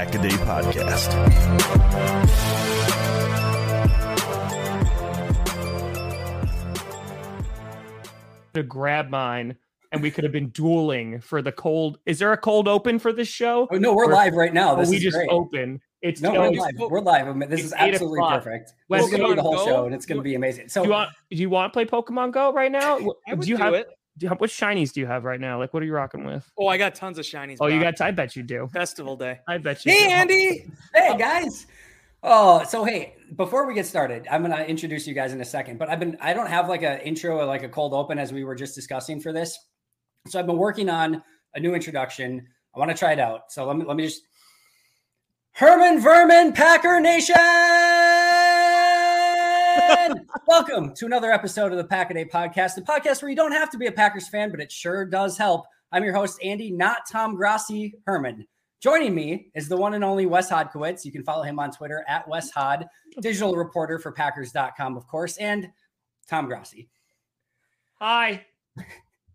This is the Pack a Day Podcast. to grab mine and we could have been dueling for the cold. Is there a cold open for this show? Oh, no, we're Or- live right now. This we is just great. open. It's No, no, we're live. We're live. I mean, This It's is absolutely perfect. Let's This is going to be the whole Go? show, and it's going to be amazing. So, do you want do you want to play Pokemon Go right now? I would do you do have it. Do what shinies do you have right now? Like what are you rocking with? Oh, I got tons of shinies. Oh, you Brock. got I bet you do. festival day. I bet you Hey, do. Andy. hey guys. Oh, so hey, before we get started, I'm going to introduce you guys in a second. But I've been I don't have like an intro or like a cold open as we were just discussing for this. So I've been working on a new introduction. I want to try it out. So let me let me just Herman Vermin Packer Nation. Welcome to another episode of the Pack a Day podcast, the podcast where you don't have to be a Packers fan, but it sure does help. I'm your host, Andy, not Tom Grossi Herman. Joining me is the one and only Wes Hodkiewicz. You can follow him on Twitter at Wes Hod, digital reporter for Packers.com, of course, and Tom Grossi. Hi.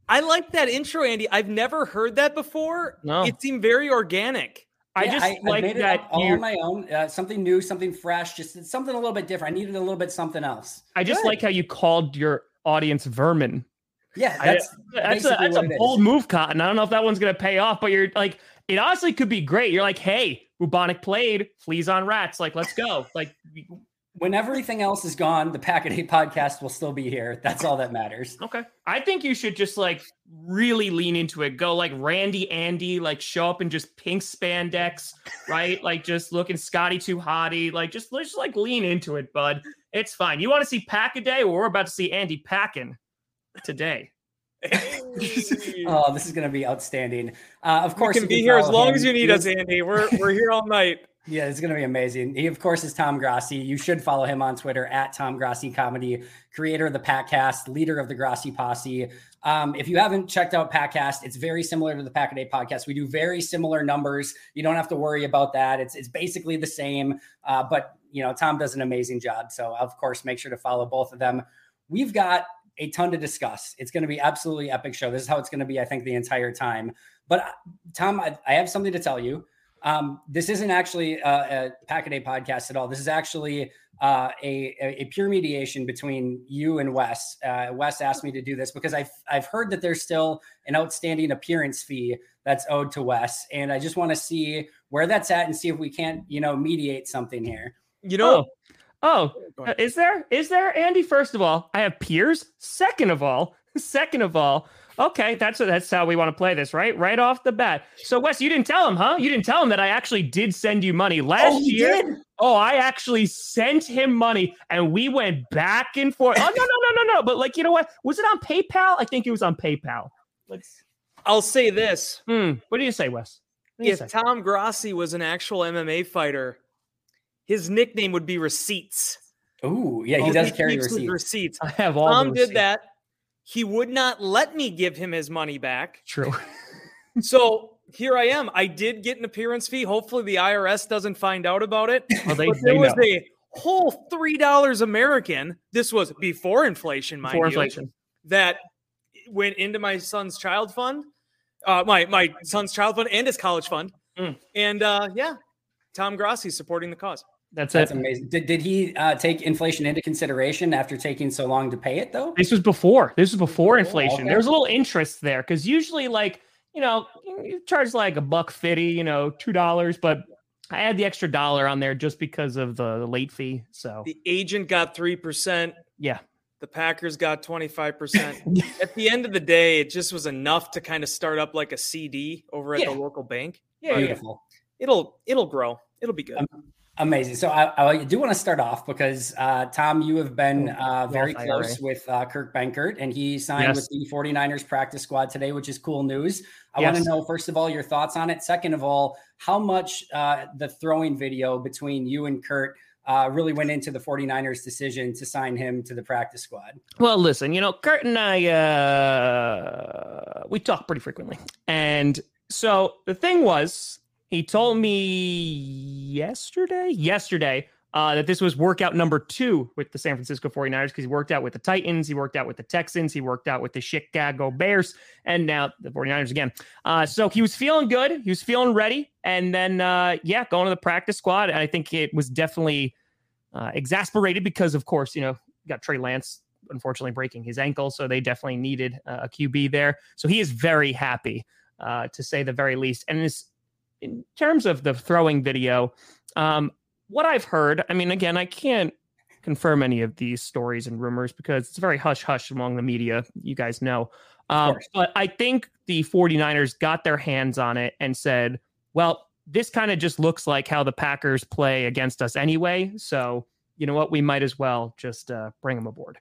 I like that intro, Andy. I've never heard that before. No. It seemed very organic. I Yeah, just I like made it that up all on my own. Uh, something new, something fresh, just something a little bit different. I needed a little bit something else. I just Good. like how you called your audience vermin. Yeah, I- that's That's a that's a it is. bold move, Cotton. I don't know if that one's gonna pay off, but you're like, it honestly could be great. You're like, hey, bubonic played, fleas on rats. Like, let's go. Like, When everything else is gone, the Pack a Day podcast will still be here. That's all that matters. okay. I think you should just like really lean into it. Go like Randy Andy, like show up in just pink spandex, right? like just looking Scotty too hottie. Like just just like lean into it, bud. It's fine. You want to see Pack a Day? Well, we're about to see Andy packing today. Oh, this is going to be outstanding. Uh, of course, you you can be here as long him. as you need us, Andy. We're we're here all night. Yeah, it's going to be amazing. He, of course, is Tom Grossi. You should follow him on Twitter at Tom Grossi Comedy, creator of the Packcast, leader of the Grossi Posse. Um, if you haven't checked out Packcast, it's very similar to the Pack a Day podcast. We do very similar numbers. You don't have to worry about that. It's it's basically the same, uh, but you know Tom does an amazing job. So of course, make sure to follow both of them. We've got a ton to discuss. It's going to be absolutely epic show. This is how it's going to be, I think, the entire time. But uh, Tom, I, I have something to tell you. Um, this isn't actually a, a Pack a Day podcast at all. This is actually uh, a, a pure mediation between you and Wes. Uh, Wes asked me to do this because I've I've heard that there's still an outstanding appearance fee that's owed to Wes, and I just want to see where that's at and see if we can't you know mediate something here. You know, oh, oh is there is there Andy? First of all, I have peers. Second of all, second of all, Okay, that's that's how we want to play this, right? Right off the bat. So Wes, you didn't tell him, huh? You didn't tell him that I actually did send you money last oh, year. Did? Oh, I actually sent him money, and we went back and forth. Oh no, no, no, no, no! But like, you know what? Was it on PayPal? I think it was on PayPal. Let's. I'll say this. Hmm. What do you say, Wes? If say? Tom Grossi was an actual MMA fighter, his nickname would be Receipts. Oh, yeah, he oh, does he carry receipts. receipts. I have all. Tom did that he would not let me give him his money back. True. so here I am. I did get an appearance fee. Hopefully the IRS doesn't find out about it. Well, they, but there was know. a whole three dollars American. This was before inflation, mind before you, inflation. That went into my son's child fund, uh, my my son's child fund and his college fund. Mm. And uh, yeah, Tom Grossi supporting the cause. That's, That's it. amazing. Did, did he uh, take inflation into consideration after taking so long to pay it though? This was before. This was before inflation. okay. There was a little interest there because usually, like you know, you charge like a buck fifty, you know, two dollars, but I had the extra dollar on there just because of the, the late fee. So the agent got three percent. Yeah. The Packers got 25%. at the end of the day, it just was enough to kind of start up like a CD over at yeah. the local bank. Yeah, beautiful. It'll it'll grow. It'll be good. Um, Amazing. So I, I, do want to start off because uh, Tom, you have been oh, uh, very close with uh, Kurt Benkert, and he signed yes. with the 49ers practice squad today, which is cool news. I yes. want to know, first of all, your thoughts on it. Second of all, how much uh, the throwing video between you and Kurt uh, really went into the 49ers decision to sign him to the practice squad? Well, listen, you know, Kurt and I, uh, we talk pretty frequently. And so the thing was, he told me yesterday, yesterday, uh, that this was workout number two with the San Francisco 49ers because he worked out with the Titans, he worked out with the Texans, he worked out with the Chicago Bears, and now the 49ers again. Uh, so he was feeling good. He was feeling ready. And then, uh, yeah, going to the practice squad. I think it was definitely uh, exasperated because, of course, you know, got Trey Lance unfortunately breaking his ankle. So they definitely needed a QB there. So he is very happy, uh, to say the very least. And this in terms of the throwing video, um, what I've heard, I mean, again, I can't confirm any of these stories and rumors because it's very hush hush among the media. You guys know. Um, but I think the 49ers got their hands on it and said, well, this kind of just looks like how the Packers play against us anyway. So, you know what? We might as well just uh, bring them aboard.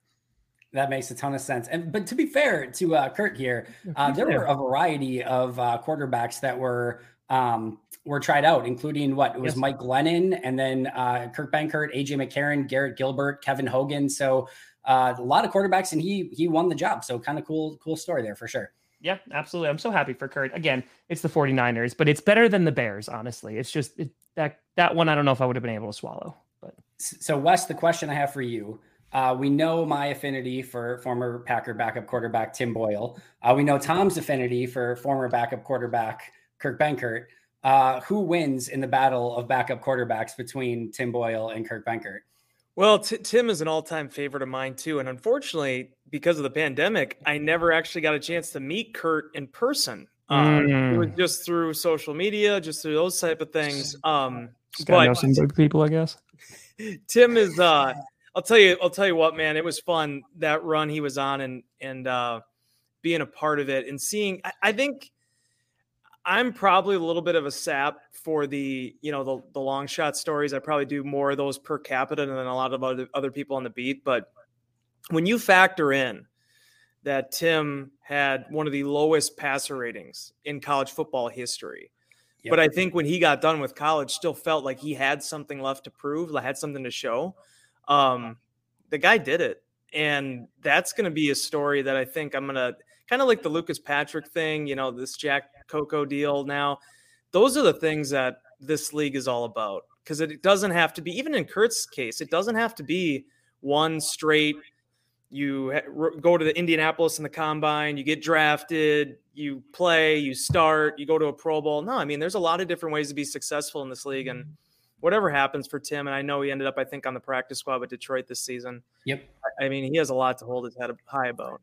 That makes a ton of sense. And but to be fair to uh, Kurt here, uh, there were a variety of uh, quarterbacks that were um, were tried out, including what it was yes. Mike Glennon and then uh, Kurt Benkert, AJ McCarron, Garrett Gilbert, Kevin Hogan. So uh, a lot of quarterbacks, and he he won the job. So kind of cool, cool story there for sure. Yeah, absolutely. I'm so happy for Kurt. Again, it's the 49ers, but it's better than the Bears, honestly. It's just it, that that one I don't know if I would have been able to swallow. But so Wes, the question I have for you. Uh, we know my affinity for former Packer backup quarterback Tim Boyle. Uh, we know Tom's affinity for former backup quarterback Kurt Benkert. Uh, who wins in the battle of backup quarterbacks between Tim Boyle and Kurt Benkert? Well, t- Tim is an all-time favorite of mine too, and unfortunately, because of the pandemic, I never actually got a chance to meet Kurt in person. Um, mm. It was just through social media, just through those type of things. Um, but know some good people, I guess. Tim is. Uh, I'll tell you. I'll tell you what, man. It was fun that run he was on, and and uh, being a part of it, and seeing. I, I think I'm probably a little bit of a sap for the you know the the long shot stories. I probably do more of those per capita than a lot of other other people on the beat. But when you factor in that Tim had one of the lowest passer ratings in college football history, yep. but I think when he got done with college, still felt like he had something left to prove, like had something to show. Um, the guy did it, and that's going to be a story that I think I'm going to kind of like the Lucas Patrick thing. You know, this Jack Coco deal now. Those are the things that this league is all about because it doesn't have to be even in Kurt's case, it doesn't have to be one straight, you go to the Indianapolis in the combine, you get drafted, you play, you start, you go to a Pro Bowl. No, I mean, there's a lot of different ways to be successful in this league. And whatever happens for Tim, and I know he ended up, I think, on the practice squad with Detroit this season. Yep. I mean, he has a lot to hold his head high about.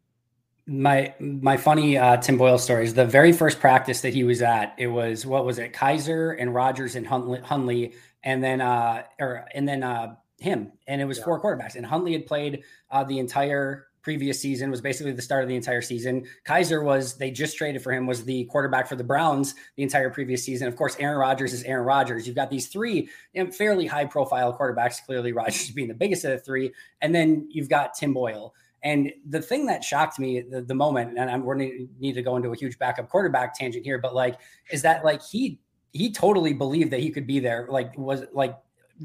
My my funny uh, Tim Boyle stories. The very first practice that he was at, it was what was it? Kizer and Rodgers and Hundley, Hundley and then uh, or and then uh, him, and it was yeah. four quarterbacks. And Hundley had played uh, the entire previous season was basically the start of the entire season. Kizer was they just traded for him was the quarterback for the Browns the entire previous season. Of course, Aaron Rodgers is Aaron Rodgers. You've got these three you know, fairly high profile quarterbacks. Clearly, Rodgers being the biggest of the three, and then you've got Tim Boyle. And the thing that shocked me the, the moment, and I'm going to need to go into a huge backup quarterback tangent here, but like, is that like he he totally believed that he could be there. Like was like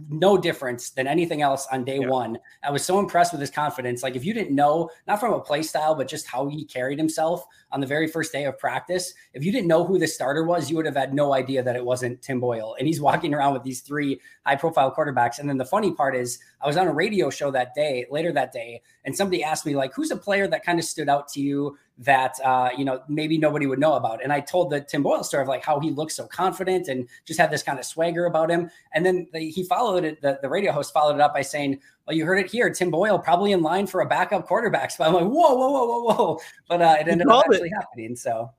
no difference than anything else on day yeah. one. I was so impressed with his confidence. Like if you didn't know, not from a play style, but just how he carried himself on the very first day of practice, if you didn't know who the starter was, you would have had no idea that it wasn't Tim Boyle. And he's walking around with these three high profile quarterbacks. And then the funny part is I was on a radio show that day, later that day, and somebody asked me like, who's a player that kind of stood out to you that uh, you know maybe nobody would know about. And I told the Tim Boyle story of like how he looked so confident and just had this kind of swagger about him. And then the, he followed it. The, the radio host followed it up by saying, "Well, you heard it here. Tim Boyle probably in line for a backup quarterback spot." I'm like, "Whoa, whoa, whoa, whoa, whoa!" But uh, it ended up actually it. happening. So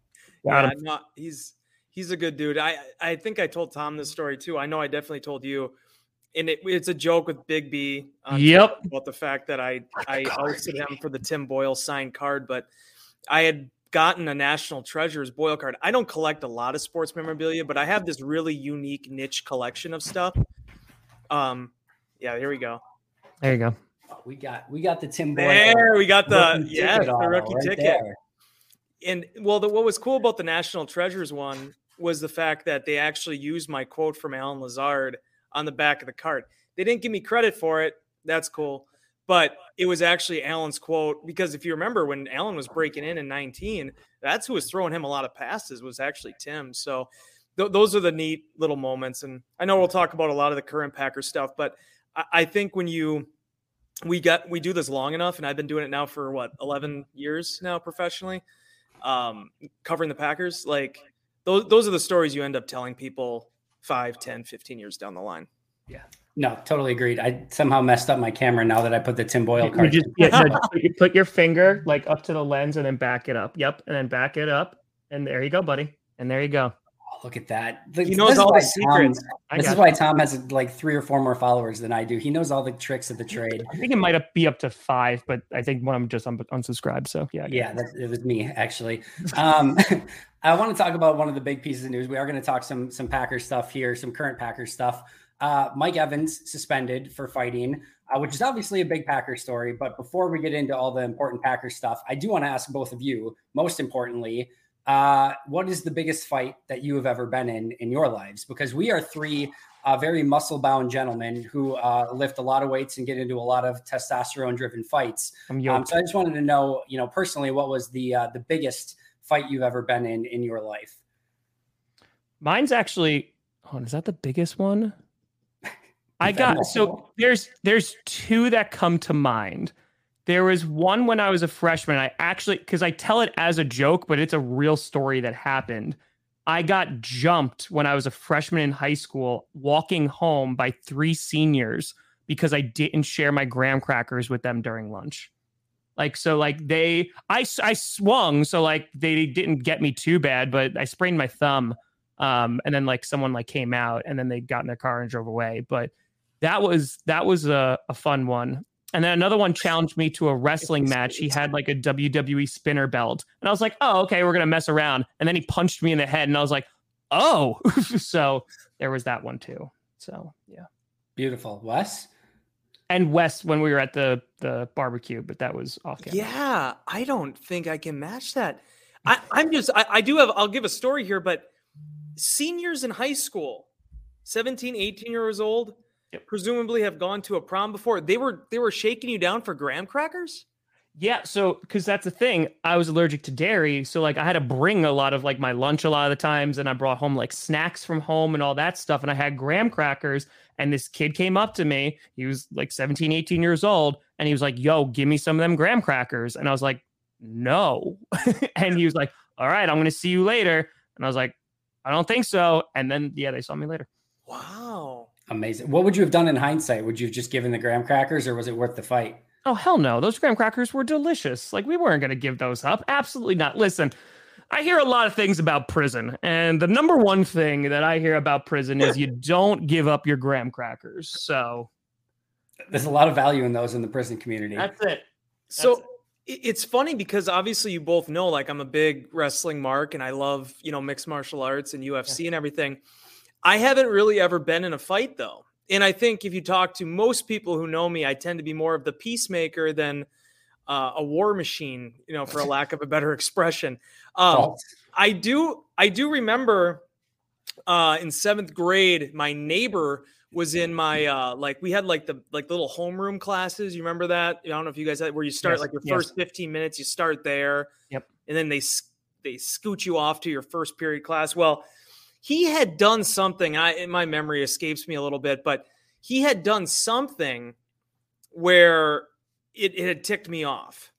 yeah, not, he's he's a good dude. I I think I told Tom this story too. I know I definitely told you and it, it's a joke with Big B. yep. About the fact that I I hosted him for the Tim Boyle signed card, but I had gotten a National Treasures Boyle card. I don't collect a lot of sports memorabilia, but I have this really unique niche collection of stuff. Um, yeah, here we go. There you go. We got we got the Tim Boyle. There we got the yeah the rookie right ticket. There. And well, the, what was cool about the National Treasures one was the fact that they actually used my quote from Allen Lazard on the back of the card. They didn't give me credit for it. That's cool but it was actually Allen's quote because if you remember when Allen was breaking in in 19, that's who was throwing him a lot of passes was actually Tim. So th- those are the neat little moments. And I know we'll talk about a lot of the current Packer stuff, but I, I think when you we get we do this long enough, and I've been doing it now for what 11 years now professionally, um, covering the Packers. Like those those are the stories you end up telling people 5, 10, 15 years down the line. Yeah. No, totally agreed. I somehow messed up my camera now that I put the Tim Boyle card. You, just, yeah, no, you put your finger like up to the lens and then back it up. Yep, and then back it up, and there you go, buddy. And there you go. Oh, look at that. He knows all the secrets. Tom, this is why Tom has like three or four more followers than I do. He knows all the tricks of the trade. I think it might be up to five, but I think one of them just un- unsubscribed. So yeah, yeah, that, it was me actually. Um, I want to talk about one of the big pieces of news. We are going to talk some some Packers stuff here, some current Packers stuff. Uh, Mike Evans suspended for fighting, uh, which is obviously a big Packers story. But before we get into all the important Packers stuff, I do want to ask both of you, most importantly, uh, what is the biggest fight that you have ever been in in your lives? Because we are three uh, very muscle bound gentlemen who uh, lift a lot of weights and get into a lot of testosterone driven fights. Um, so I just wanted to know, you know, personally, what was the uh, the biggest fight you've ever been in in your life? Mine's actually. Oh, is that the biggest one? I got so there's there's two that come to mind. There was one when I was a freshman. I actually because I tell it as a joke, but it's a real story that happened. I got jumped when I was a freshman in high school, walking home by three seniors because I didn't share my graham crackers with them during lunch. Like so, like they, I I swung, so like they didn't get me too bad, but I sprained my thumb. Um, and then like someone like came out, and then they got in their car and drove away. But that was that was a, a fun one. And then another one challenged me to a wrestling match. He had like a WWE spinner belt. And I was like, oh, okay, we're going to mess around. And then he punched me in the head. And I was like, oh. so there was that one too. So, yeah. Beautiful. Wes? And Wes when we were at the, the barbecue, but that was off camera. Yeah. I don't think I can match that. I, I'm just, I, I do have, I'll give a story here, but seniors in high school, 17, 18 years old, yep. presumably have gone to a prom before. They were they were shaking you down for graham crackers. Yeah, so because that's the thing, I was allergic to dairy, so like I had to bring a lot of like my lunch a lot of the times, and I brought home like snacks from home and all that stuff, and I had graham crackers. And this kid came up to me, he was like 17, 18 years old, and he was like, "Yo, give me some of them graham crackers," and I was like, "No," and he was like, "All right, I'm gonna see you later," and I was like, "I don't think so," and then yeah, they saw me later. Wow, amazing. What would you have done in hindsight? Would you have just given the graham crackers, or was it worth the fight? Oh, hell no. Those graham crackers were delicious. Like, we weren't going to give those up. Absolutely not. Listen, I hear a lot of things about prison. And the number one thing that I hear about prison is you don't give up your graham crackers. So, there's a lot of value in those in the prison community. That's it. So, it's funny because obviously you both know like I'm a big wrestling mark and I love, you know, mixed martial arts and UFC yeah. and everything. I haven't really ever been in a fight though and I think if you talk to most people who know me, I tend to be more of the peacemaker than uh, a war machine, you know, for a lack of a better expression. Um, I do, I do remember uh, in seventh grade, my neighbor was in my uh, like we had like the like little homeroom classes. You remember that? I don't know if you guys had where you start yes, like your yes. first fifteen minutes, you start there. Yep. And then they they scoot you off to your first period class. Well, he had done something. I my memory escapes me a little bit, but he had done something where it, it had ticked me off.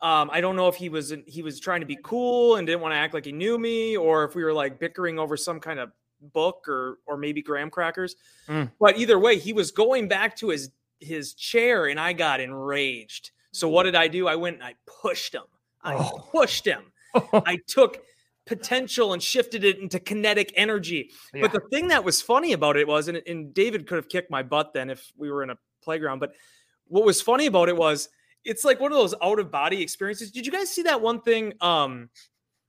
Um, I don't know if he was he was trying to be cool and didn't want to act like he knew me, or if we were like bickering over some kind of book or or maybe graham crackers. Mm. But either way, he was going back to his his chair, and I got enraged. So what did I do? I went and I pushed him. I oh. pushed him. I took potential and shifted it into kinetic energy. Yeah. But the thing that was funny about it was, and, and David could have kicked my butt then if we were in a playground, but what was funny about it was it's like one of those out of body experiences. Did you guys see that one thing? Um,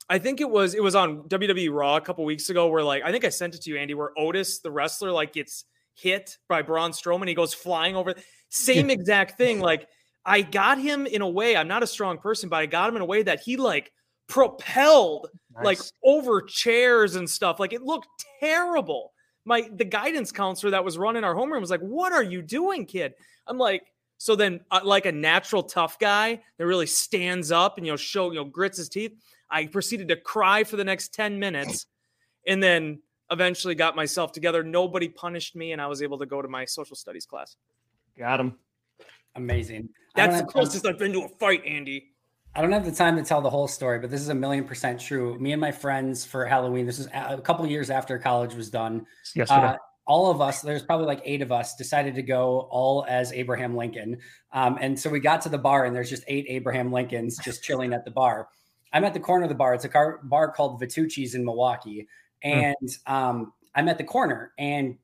I think it was it was on WWE Raw a couple weeks ago where like I think I sent it to you, Andy, where Otis, the wrestler, like gets hit by Braun Strowman. He goes flying over. Same exact thing. Like I got him in a way. I'm not a strong person, but I got him in a way that he like propelled nice. like over chairs and stuff. Like it looked terrible. My the guidance counselor that was running our homeroom was like, "What are you doing, kid?" I'm like, so then uh, like a natural tough guy that really stands up and you know show you know grits his teeth. I proceeded to cry for the next 10 minutes and then eventually got myself together. Nobody punished me and I was able to go to my social studies class. Got him. Amazing. That's the closest I've been to a fight, Andy. I don't have the time to tell the whole story, but this is a million percent true. Me and my friends for Halloween, this is a couple years after college was done. Yes, Uh, all of us, there's probably like eight of us, decided to go all as Abraham Lincoln. Um, and so we got to the bar, and there's just eight Abraham Lincolns just chilling at the bar. I'm at the corner of the bar. It's a car, bar called Vitucci's in Milwaukee. Hmm. And um, I'm at the corner, and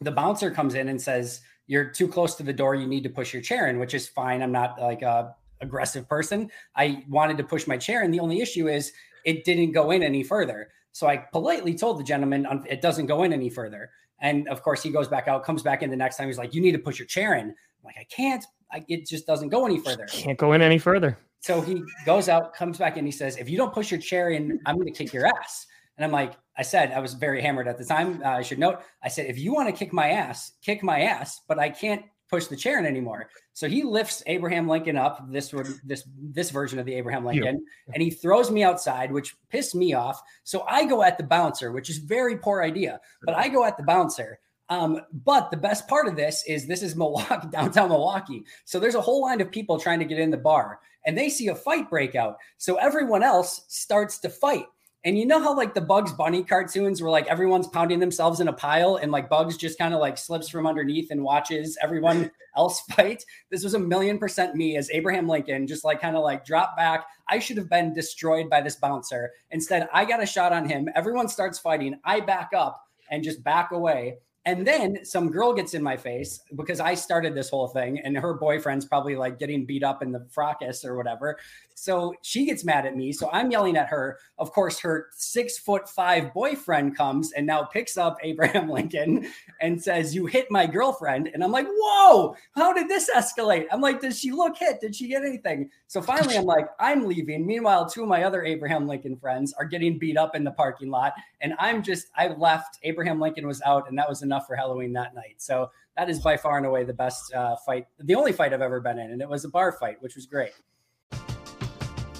the bouncer comes in and says, You're too close to the door. You need to push your chair in, which is fine. I'm not like a aggressive person. I wanted to push my chair, and the only issue is it didn't go in any further. So I politely told the gentleman it doesn't go in any further. And of course, he goes back out, comes back in the next time. He's like, "You need to push your chair in." I'm like, "I can't. I, it just doesn't go any further. Can't go in any further." So he goes out, comes back in. He says, "If you don't push your chair in, I'm going to kick your ass." And I'm like, I said, I was very hammered at the time. Uh, I should note, I said, if you want to kick my ass, kick my ass, but I can't push the chair in anymore. So he lifts Abraham Lincoln up, this this this version of the Abraham Lincoln, and he throws me outside, which pissed me off. So I go at the bouncer, which is very poor idea, but I go at the bouncer. Um, but the best part of this is this is Milwaukee, downtown Milwaukee. So there's a whole line of people trying to get in the bar, and they see a fight break out. So everyone else starts to fight. And you know how like the Bugs Bunny cartoons where like everyone's pounding themselves in a pile and like Bugs just kind of like slips from underneath and watches everyone else fight. This was a million percent me as Abraham Lincoln, just like kind of like drop back. I should have been destroyed by this bouncer. Instead, I got a shot on him. Everyone starts fighting. I back up and just back away. And then some girl gets in my face because I started this whole thing, and her boyfriend's probably like getting beat up in the fracas or whatever. So she gets mad at me. So I'm yelling at her. Of course, her six foot five boyfriend comes and now picks up Abraham Lincoln and says, You hit my girlfriend. And I'm like, Whoa, how did this escalate? I'm like, Does she look hit? Did she get anything? So finally, I'm like, I'm leaving. Meanwhile, two of my other Abraham Lincoln friends are getting beat up in the parking lot. And I'm just, I left. Abraham Lincoln was out, and that was enough for Halloween that night. So that is by far and away the best uh, fight, the only fight I've ever been in. And it was a bar fight, which was great.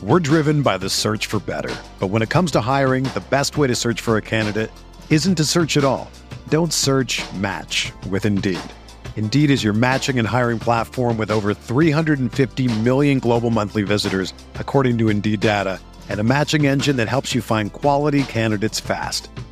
We're driven by the search for better. But when it comes to hiring, the best way to search for a candidate isn't to search at all. Don't search match with Indeed. Indeed is your matching and hiring platform with over 350 million global monthly visitors, according to Indeed data, and a matching engine that helps you find quality candidates fast.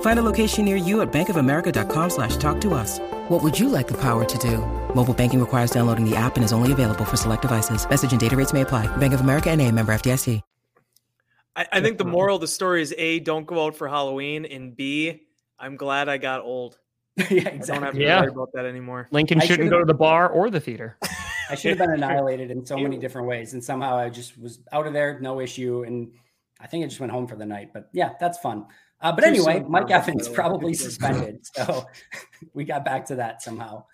Find a location near you at bankofamerica.com slash talk to us. What would you like the power to do? Mobile banking requires downloading the app and is only available for select devices. Message and data rates may apply. Bank of America and a member FDIC. I, I think the moral of the story is A, don't go out for Halloween, and B, I'm glad I got old. yeah, I don't have to. Yeah. worry about that anymore. Lincoln shouldn't go to the bar or the theater. I should have been annihilated in so many different ways, and somehow I just was out of there, no issue, and I think I just went home for the night. But yeah, that's fun. Uh, but anyway, Mike. Evans probably suspended, so we got back to that somehow.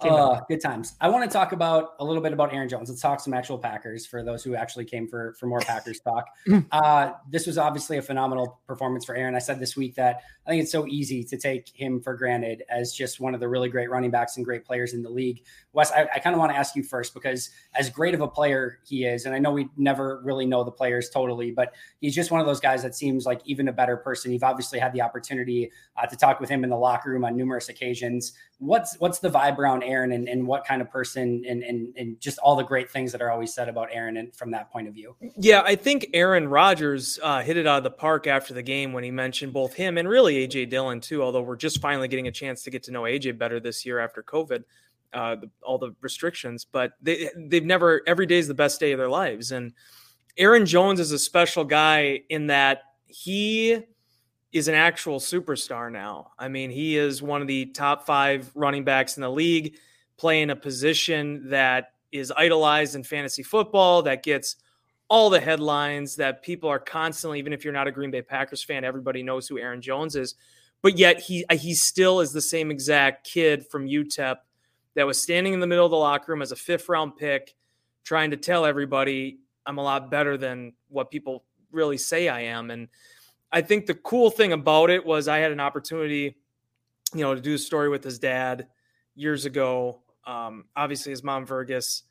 Back. good times. I want to talk about a little bit about Aaron Jones. Let's talk some actual Packers for those who actually came for for more Packers talk. Uh, this was obviously a phenomenal performance for Aaron. I said this week that I think it's so easy to take him for granted as just one of the really great running backs and great players in the league. Wes, I, I kind of want to ask you first because as great of a player he is, and I know we never really know the players totally, but he's just one of those guys that seems like even a better person. You've obviously had the opportunity uh, to talk with him in the locker room on numerous occasions. What's what's the vibe around Aaron and, and what kind of person and, and and just all the great things that are always said about Aaron and from that point of view? Yeah, I think Aaron Rodgers uh, hit it out of the park after the game when he mentioned both him and really AJ Dillon too. Although we're just finally getting a chance to get to know AJ better this year after COVID, uh, the, all the restrictions. But they they've never every day is the best day of their lives. And Aaron Jones is a special guy in that he is an actual superstar now. I mean, he is one of the top five running backs in the league, playing a position that is idolized in fantasy football, that gets all the headlines, that people are constantly, even if you're not a Green Bay Packers fan, everybody knows who Aaron Jones is. But yet he he still is the same exact kid from UTEP that was standing in the middle of the locker room as a fifth round pick, trying to tell everybody I'm a lot better than what people really say I am. And I think the cool thing about it was I had an opportunity, you know, to do a story with his dad years ago. Um, obviously, his mom Vergus,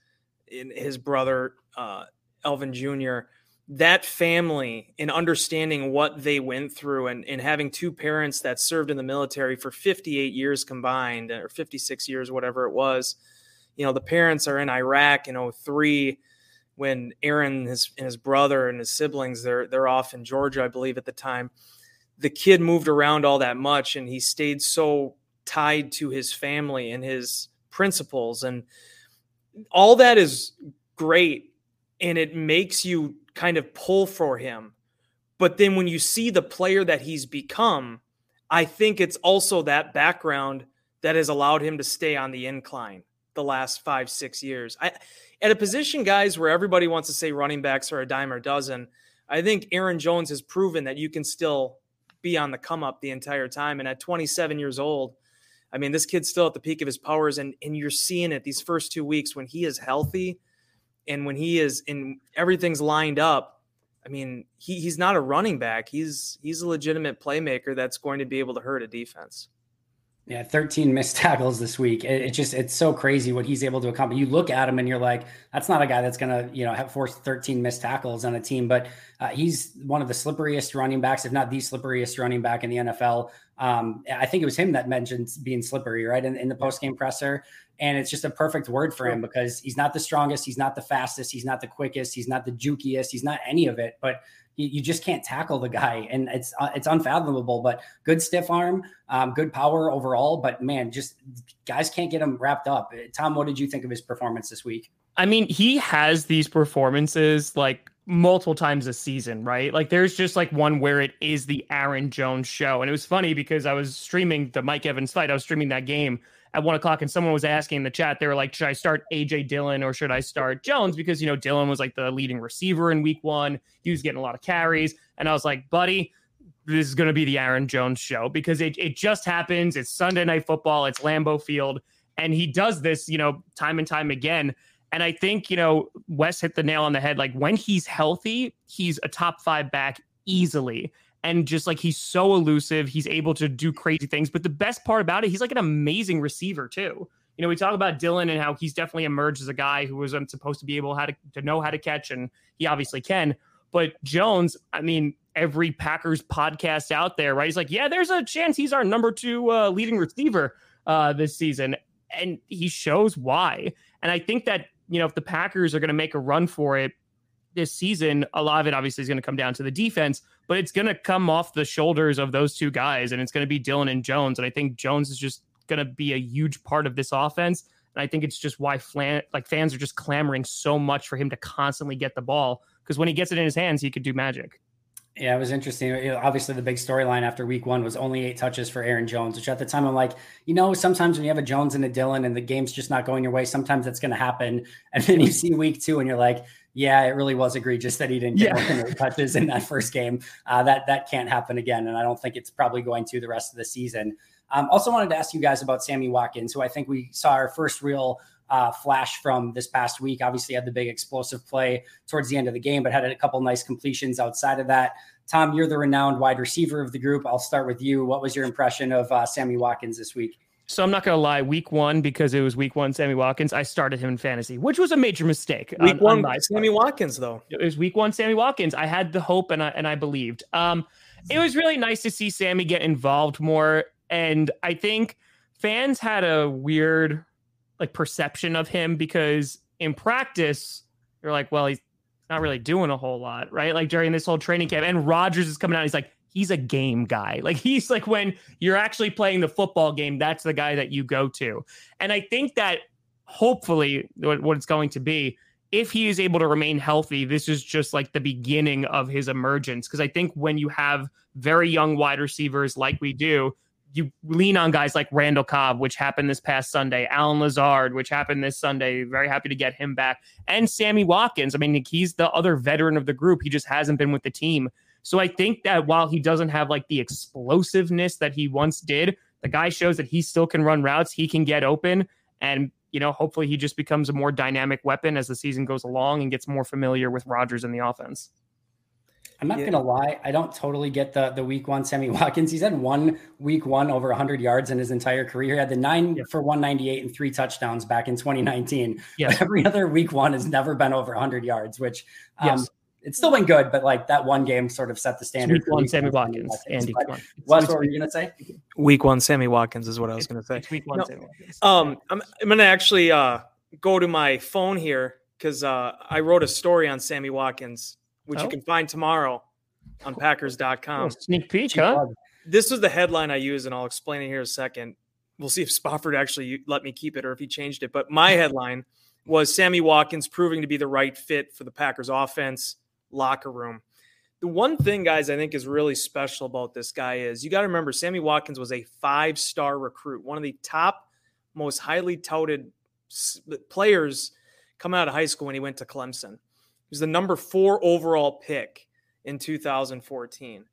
and his brother uh, Alvin Jr. That family and understanding what they went through, and, and having two parents that served in the military for 58 years combined, or 56 years, whatever it was. You know, the parents are in Iraq in 03 when Aaron his, and his brother and his siblings they're they're off in Georgia, I believe, at the time. The kid moved around all that much, and he stayed so tied to his family and his principles, and all that is great, and it makes you kind of pull for him. But then when you see the player that he's become, I think it's also that background that has allowed him to stay on the incline the last five, six years. I, at a position, guys, where everybody wants to say running backs are a dime or a dozen, I think Aaron Jones has proven that you can still be on the come up the entire time. And at 27 years old, I mean, this kid's still at the peak of his powers, and and you're seeing it these first two weeks when he is healthy, and when he is in everything's lined up. I mean, he, he's not a running back. He's he's a legitimate playmaker that's going to be able to hurt a defense. Yeah, 13 missed tackles this week. It, it, just it's so crazy what he's able to accomplish. You look at him and you're like, that's not a guy that's gonna you know have forced 13 missed tackles on a team, but uh, he's one of the slipperiest running backs, if not the slipperiest running back in the NFL. Um, I think it was him that mentioned being slippery, right, in, in the post game presser. And it's just a perfect word for him because he's not the strongest, he's not the fastest, he's not the quickest, he's not the jukiest, he's not any of it. But you, you just can't tackle the guy, and it's uh, it's unfathomable. But good stiff arm, um, good power overall. But man, just guys can't get him wrapped up. Tom, what did you think of his performance this week? I mean, he has these performances like multiple times a season, right? Like there's just like one where it is the Aaron Jones show. And it was funny because I was streaming the Mike Evans fight. I was streaming that game at one o'clock and someone was asking in the chat, they were like, should I start AJ Dillon or should I start Jones? Because, you know, Dillon was like the leading receiver in week one. He was getting a lot of carries. And I was like, buddy, this is going to be the Aaron Jones show because it, it just happens. It's Sunday night football. It's Lambeau Field. And he does this, you know, time and time again. And I think, you know, Wes hit the nail on the head. Like when he's healthy, he's a top five back easily. And just like he's so elusive, he's able to do crazy things. But the best part about it, he's like an amazing receiver too. You know, we talk about Dillon and how he's definitely emerged as a guy who wasn't supposed to be able how to, to know how to catch, and he obviously can. But Jones, I mean, every Packers podcast out there, right? He's like, yeah, there's a chance he's our number two uh, leading receiver uh, this season. And he shows why. And I think that you know, if the Packers are going to make a run for it this season, a lot of it obviously is going to come down to the defense, but it's going to come off the shoulders of those two guys, and it's going to be Dillon and Jones. And I think Jones is just going to be a huge part of this offense. And I think it's just why flan- like fans are just clamoring so much for him to constantly get the ball because when he gets it in his hands, he could do magic. Yeah, it was interesting. Obviously, the big storyline after week one was only eight touches for Aaron Jones, which at the time I'm like, you know, sometimes when you have a Jones and a Dillon and the game's just not going your way, sometimes that's going to happen. And then you see week two and you're like, yeah, it really was egregious that he didn't get yeah. touches in that first game. Uh, that that can't happen again, and I don't think it's probably going to the rest of the season. Um, also, wanted to ask you guys about Sammy Watkins, who I think we saw our first real uh, flash from this past week. Obviously, had the big explosive play towards the end of the game, but had a couple nice completions outside of that. Tom, you're the renowned wide receiver of the group. I'll start with you. What was your impression of uh, Sammy Watkins this week? So I'm not gonna lie. Week one, because it was week one, Sammy Watkins. I started him in fantasy, which was a major mistake. Week on, one, on Sammy Watkins, though. It was week one, Sammy Watkins. I had the hope and I and I believed. Um, it was really nice to see Sammy get involved more, and I think fans had a weird like perception of him because in practice they're like, well, he's not really doing a whole lot, right? Like during this whole training camp, and Rodgers is coming out. He's like, he's a game guy. Like he's like when you're actually playing the football game, that's the guy that you go to. And I think that hopefully what, what it's going to be, if he is able to remain healthy, this is just like the beginning of his emergence. Because I think when you have very young wide receivers like we do, you lean on guys like Randall Cobb, which happened this past Sunday, Allen Lazard, which happened this Sunday. Very happy to get him back. And Sammy Watkins. I mean, he's the other veteran of the group. He just hasn't been with the team. So I think that while he doesn't have like the explosiveness that he once did, the guy shows that he still can run routes, he can get open, and you know, hopefully he just becomes a more dynamic weapon as the season goes along and gets more familiar with Rodgers in the offense. I'm not yeah. gonna lie, I don't totally get the the week one Sammy Watkins. He's had one week one over 100 yards in his entire career. He had the nine yeah. for 198 and three touchdowns back in 2019. Yeah. Every other week one has never been over 100 yards, which um, yes. it's still been good, but like that one game sort of set the standard. Week one, Sammy Watkins. Andy, Wes, what were you gonna say? Week one, Sammy Watkins is what I was gonna say. week one, no, Sammy Watkins. Um, I'm, I'm gonna actually uh go to my phone here because uh, I wrote a story on Sammy Watkins, which oh. you can find tomorrow on Packers.com. sneak peek, huh? This was the headline I used, and I'll explain it here in a second. We'll see if Spofford actually let me keep it or if he changed it. But my headline was Sammy Watkins proving to be the right fit for the Packers offense locker room. The one thing, guys, I think is really special about this guy is you got to remember Sammy Watkins was a five star recruit, one of the top, most highly touted players coming out of high school when he went to Clemson. Was the number four overall pick in 2014.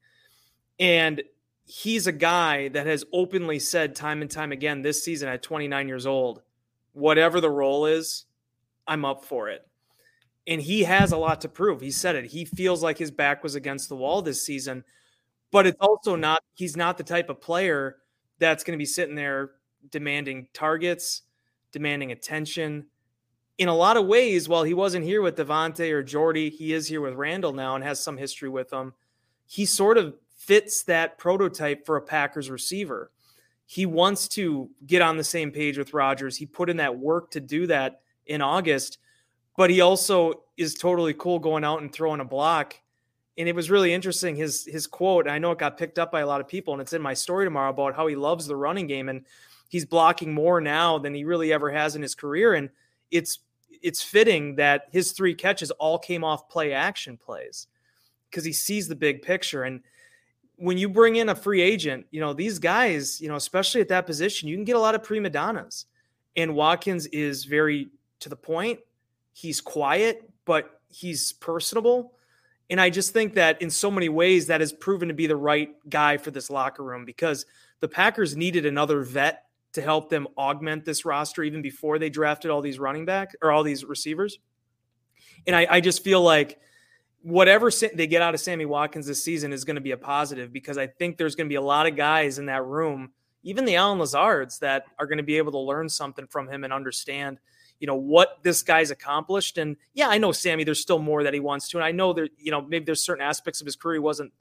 And he's a guy that has openly said time and time again this season at 29 years old, whatever the role is, I'm up for it. And he has a lot to prove. He said it. He feels like his back was against the wall this season, but it's also not, he's not the type of player that's going to be sitting there demanding targets, demanding attention, in a lot of ways, while he wasn't here with Davante or Jordy, he is here with Randall now and has some history with him. He sort of fits that prototype for a Packers receiver. He wants to get on the same page with Rodgers. He put in that work to do that in August, but he also is totally cool going out and throwing a block. And it was really interesting his his quote. I know it got picked up by a lot of people, and it's in my story tomorrow about how he loves the running game and he's blocking more now than he really ever has in his career. And it's it's fitting that his three catches all came off play action plays because he sees the big picture. And when you bring in a free agent, you know, these guys, you know, especially at that position, you can get a lot of prima donnas. And Watkins is very to the point. He's quiet, but he's personable. And I just think that in so many ways, that has proven to be the right guy for this locker room because the Packers needed another vet to help them augment this roster even before they drafted all these running back or all these receivers. And I, I just feel like whatever they get out of Sammy Watkins this season is going to be a positive because I think there's going to be a lot of guys in that room, even the Allen Lazards, that are going to be able to learn something from him and understand, you know, what this guy's accomplished. And yeah, I know Sammy, there's still more that he wants to. And I know there, you know, maybe there's certain aspects of his career he wasn't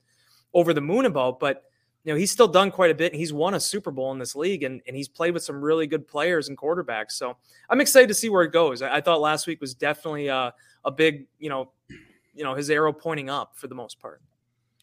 over the moon about, but know, he's still done quite a bit. And he's won a Super Bowl in this league and, and he's played with some really good players and quarterbacks. So I'm excited to see where it goes. I, I thought last week was definitely a, a big, you know, you know, his arrow pointing up for the most part.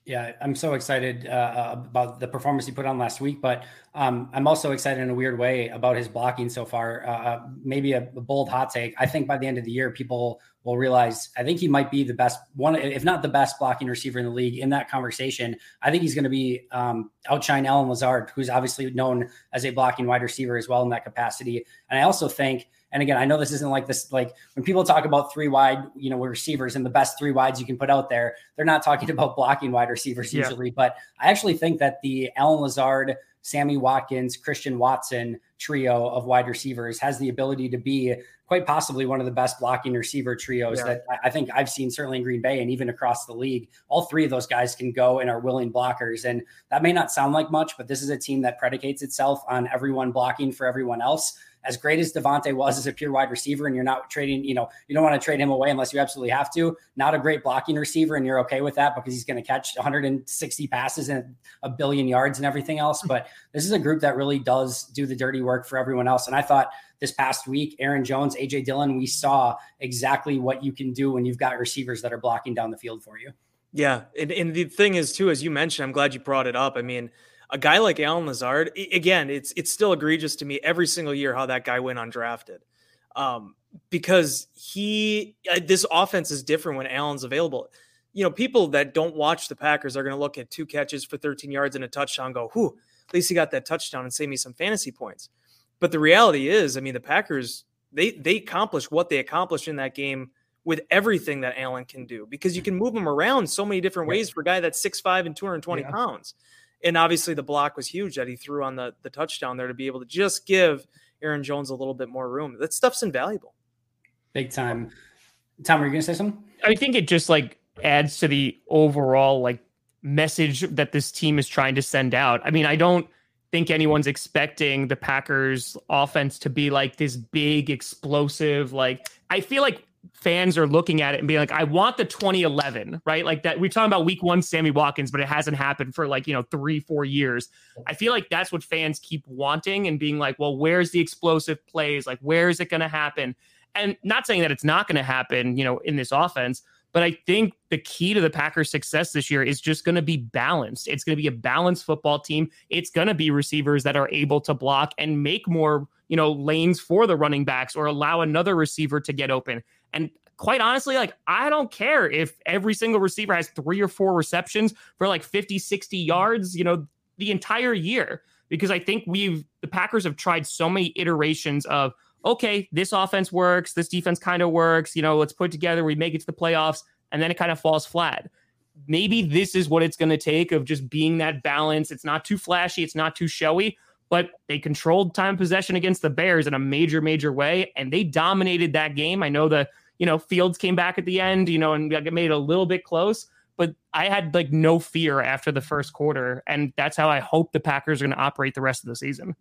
Yeah, I'm so excited uh, about the performance he put on last week, but um, I'm also excited in a weird way about his blocking so far. Uh, uh, maybe a, a, bold hot take. I think by the end of the year, people will realize I think he might be the best one, if not the best blocking receiver in the league. In that conversation, I think he's going to be um, outshine Allen Lazard, who's obviously known as a blocking wide receiver as well in that capacity. And I also think and again, I know this isn't like this, like when people talk about three wide, you know, receivers and the best three wides you can put out there, they're not talking about blocking wide receivers yeah. usually. But I actually think that the Allen Lazard, Sammy Watkins, Christian Watson trio of wide receivers has the ability to be quite possibly one of the best blocking receiver trios yeah. that I think I've seen certainly in Green Bay and even across the league. All three of those guys can go and are willing blockers. And that may not sound like much, but this is a team that predicates itself on everyone blocking for everyone else as great as Davante was as a pure wide receiver, and you're not trading, you know, you don't want to trade him away unless you absolutely have to. Not a great blocking receiver, and you're okay with that because he's going to catch 160 passes and a billion yards and everything else. Hmm. But this is a group that really does do the dirty work for everyone else. And I thought this past week, Aaron Jones, AJ Dillon, we saw exactly what you can do when you've got receivers that are blocking down the field for you. Yeah. And, and the thing is, too, as you mentioned, I'm glad you brought it up. I mean, a guy like Allen Lazard, again, it's it's still egregious to me every single year how that guy went undrafted, um, because he this offense is different when Allen's available. You know, people that don't watch the Packers are going to look at two catches for 13 yards and a touchdown, go, "Whew, at least he got that touchdown and save me some fantasy points." But the reality is, I mean, the Packers they they accomplished what they accomplished in that game with everything that Allen can do because you can move him around so many different ways for a guy that's 6'5 and 220 yeah. pounds and obviously the block was huge that he threw on the the touchdown there to be able to just give Aaron Jones a little bit more room. That stuff's invaluable. Big time. Tom, are you gonna say something? I think it just like adds to the overall like message that this team is trying to send out. I mean, I don't think anyone's expecting the Packers offense to be like this big explosive like I feel like fans are looking at it and being like, I want the 2011, right? Like that. We're talking about week one, Sammy Watkins, but it hasn't happened for like, you know, three, four years. I feel like that's what fans keep wanting and being like, well, where's the explosive plays? Like, where is it going to happen? And not saying that it's not going to happen, you know, in this offense, but I think the key to the Packers' success this year is just going to be balanced. It's going to be a balanced football team. It's going to be receivers that are able to block and make more, you know, lanes for the running backs or allow another receiver to get open. And quite honestly, like I don't care if every single receiver has three or four receptions for like 50, 60 yards, you know, the entire year. Because I think we've the Packers have tried so many iterations of okay, this offense works, this defense kind of works, you know, let's put together, we make it to the playoffs, and then it kind of falls flat. Maybe this is what it's going to take of just being that balance. It's not too flashy, it's not too showy, but they controlled time possession against the Bears in a major, major way, and they dominated that game. I know the you know, Fields came back at the end, you know, and made it a little bit close. But I had like no fear after the first quarter, and that's how I hope the Packers are going to operate the rest of the season.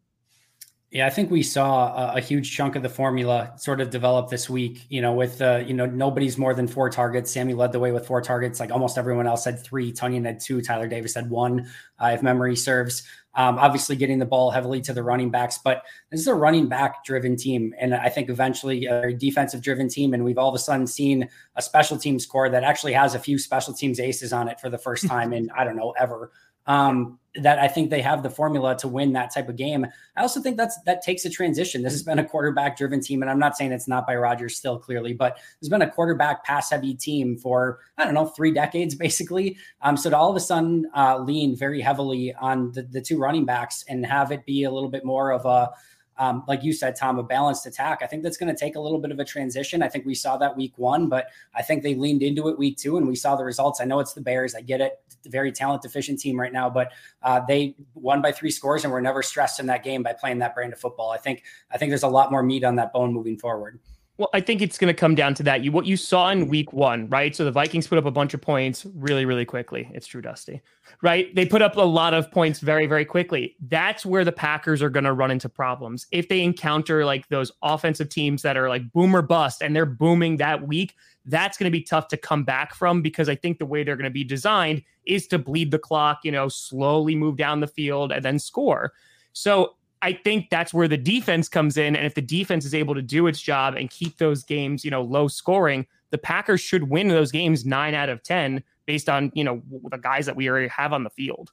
Yeah, I think we saw a, a, huge chunk of the formula sort of develop this week. You know, with uh, you know nobody's more than four targets. Sammy led the way with four targets. Like almost everyone else had three. Tonyan had two. Tyler Davis had one, uh, if memory serves. Um, obviously, getting the ball heavily to the running backs, but this is a running back driven team, and I think eventually a defensive driven team. And we've all of a sudden seen a special teams core that actually has a few special teams aces on it for the first time in I don't know ever um, that I think they have the formula to win that type of game. I also think that's that takes a transition. This has been a quarterback driven team, and I'm not saying it's not by Rodgers still clearly, but there's been a quarterback pass heavy team for I don't know three decades basically. Um, so to all of a sudden uh, lean very heavily on the, the two running backs and have it be a little bit more of a um, like you said, Tom, a balanced attack. I think that's going to take a little bit of a transition. I think we saw that week one, but I think they leaned into it week two and we saw the results. I know it's the Bears. I get it. Very talent deficient team right now, but uh, they won by three scores and were never stressed in that game by playing that brand of football. I think, I think there's a lot more meat on that bone moving forward. Well, I think it's going to come down to that. You what you saw in week one, right? So the Vikings put up a bunch of points really, really quickly. It's true, Dusty, right? They put up a lot of points very, very quickly. That's where the Packers are going to run into problems if they encounter like those offensive teams that are like boomer bust and they're booming that week. That's going to be tough to come back from because I think the way they're going to be designed is to bleed the clock, you know, slowly move down the field and then score. So I think that's where the defense comes in. And if the defense is able to do its job and keep those games, you know, low scoring, the Packers should win those games nine out of 10 based on, you know, the guys that we already have on the field.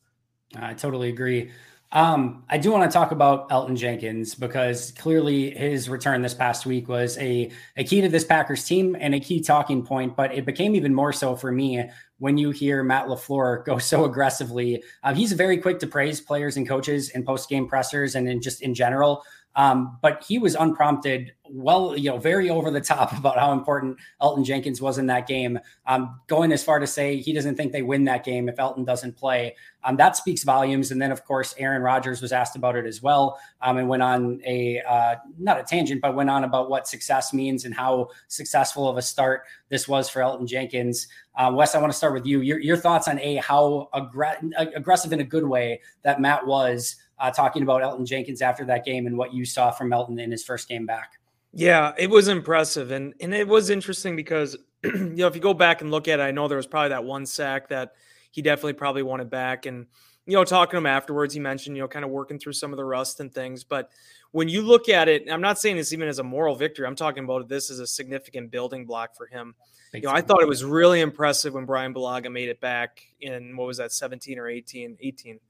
I totally agree. Um, I do want to talk about Elgton Jenkins because clearly his return this past week was a, a key to this Packers team and a key talking point, but it became even more so for me when you hear Matt LaFleur go so aggressively. Uh, he's very quick to praise players and coaches in post game pressers and in just in general. Um, but he was unprompted, well, you know, very over the top about how important Elgton Jenkins was in that game. Um, going as far to say he doesn't think they win that game if Elgton doesn't play. Um, that speaks volumes. And then, of course, Aaron Rodgers was asked about it as well, um, and went on a uh, not a tangent, but went on about what success means and how successful of a start this was for Elgton Jenkins. Uh, Wes, I want to start with you. Your, your thoughts on a how aggr- aggressive in a good way that Matt was uh, talking about Elgton Jenkins after that game and what you saw from Elgton in his first game back. Yeah, it was impressive, and and it was interesting because you know if you go back and look at it, I know there was probably that one sack that he definitely probably wanted back, and you know talking to him afterwards, he mentioned you know kind of working through some of the rust and things, but when you look at it, I'm not saying this even as a moral victory. I'm talking about this as a significant building block for him. you know, I thought it was really impressive when Brian Bulaga made it back in what was that 17 or 18, 18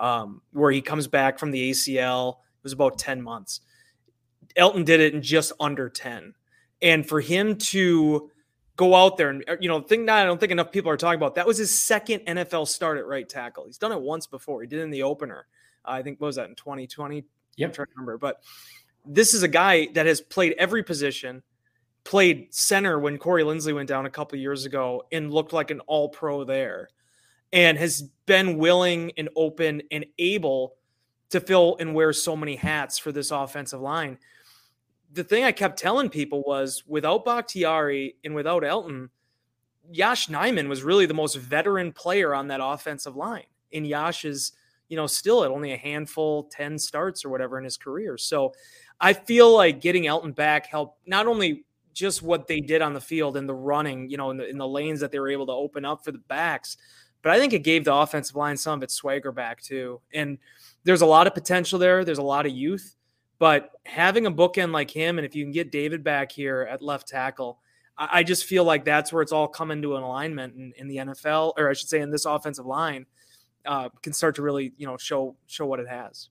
um, where he comes back from the ACL. It was about 10 months. Elgton did it in just under 10. And for him to go out there and, you know, the thing that I don't think enough people are talking about, that was his second NFL start at right tackle. He's done it once before. He did it in the opener. Uh, I think, what was that in 2020? Yep. I'm trying to remember. But this is a guy that has played every position, played center when Corey Linsley went down a couple years ago and looked like an all pro there and has been willing and open and able to fill and wear so many hats for this offensive line. The thing I kept telling people was without Bakhtiari and without Elgton, Yosh Nijman was really the most veteran player on that offensive line. And Yosh is, you know, still at only a handful, 10 starts or whatever in his career. So I feel like getting Elgton back helped not only just what they did on the field and the running, you know, in the, in the lanes that they were able to open up for the backs, but I think it gave the offensive line some of its swagger back too. And there's a lot of potential there. There's a lot of youth, but having a bookend like him, and if you can get David back here at left tackle, I, just feel like that's where it's all coming to an alignment in, in the NFL, or I should say, in this offensive line, uh, can start to really, you know, show show what it has.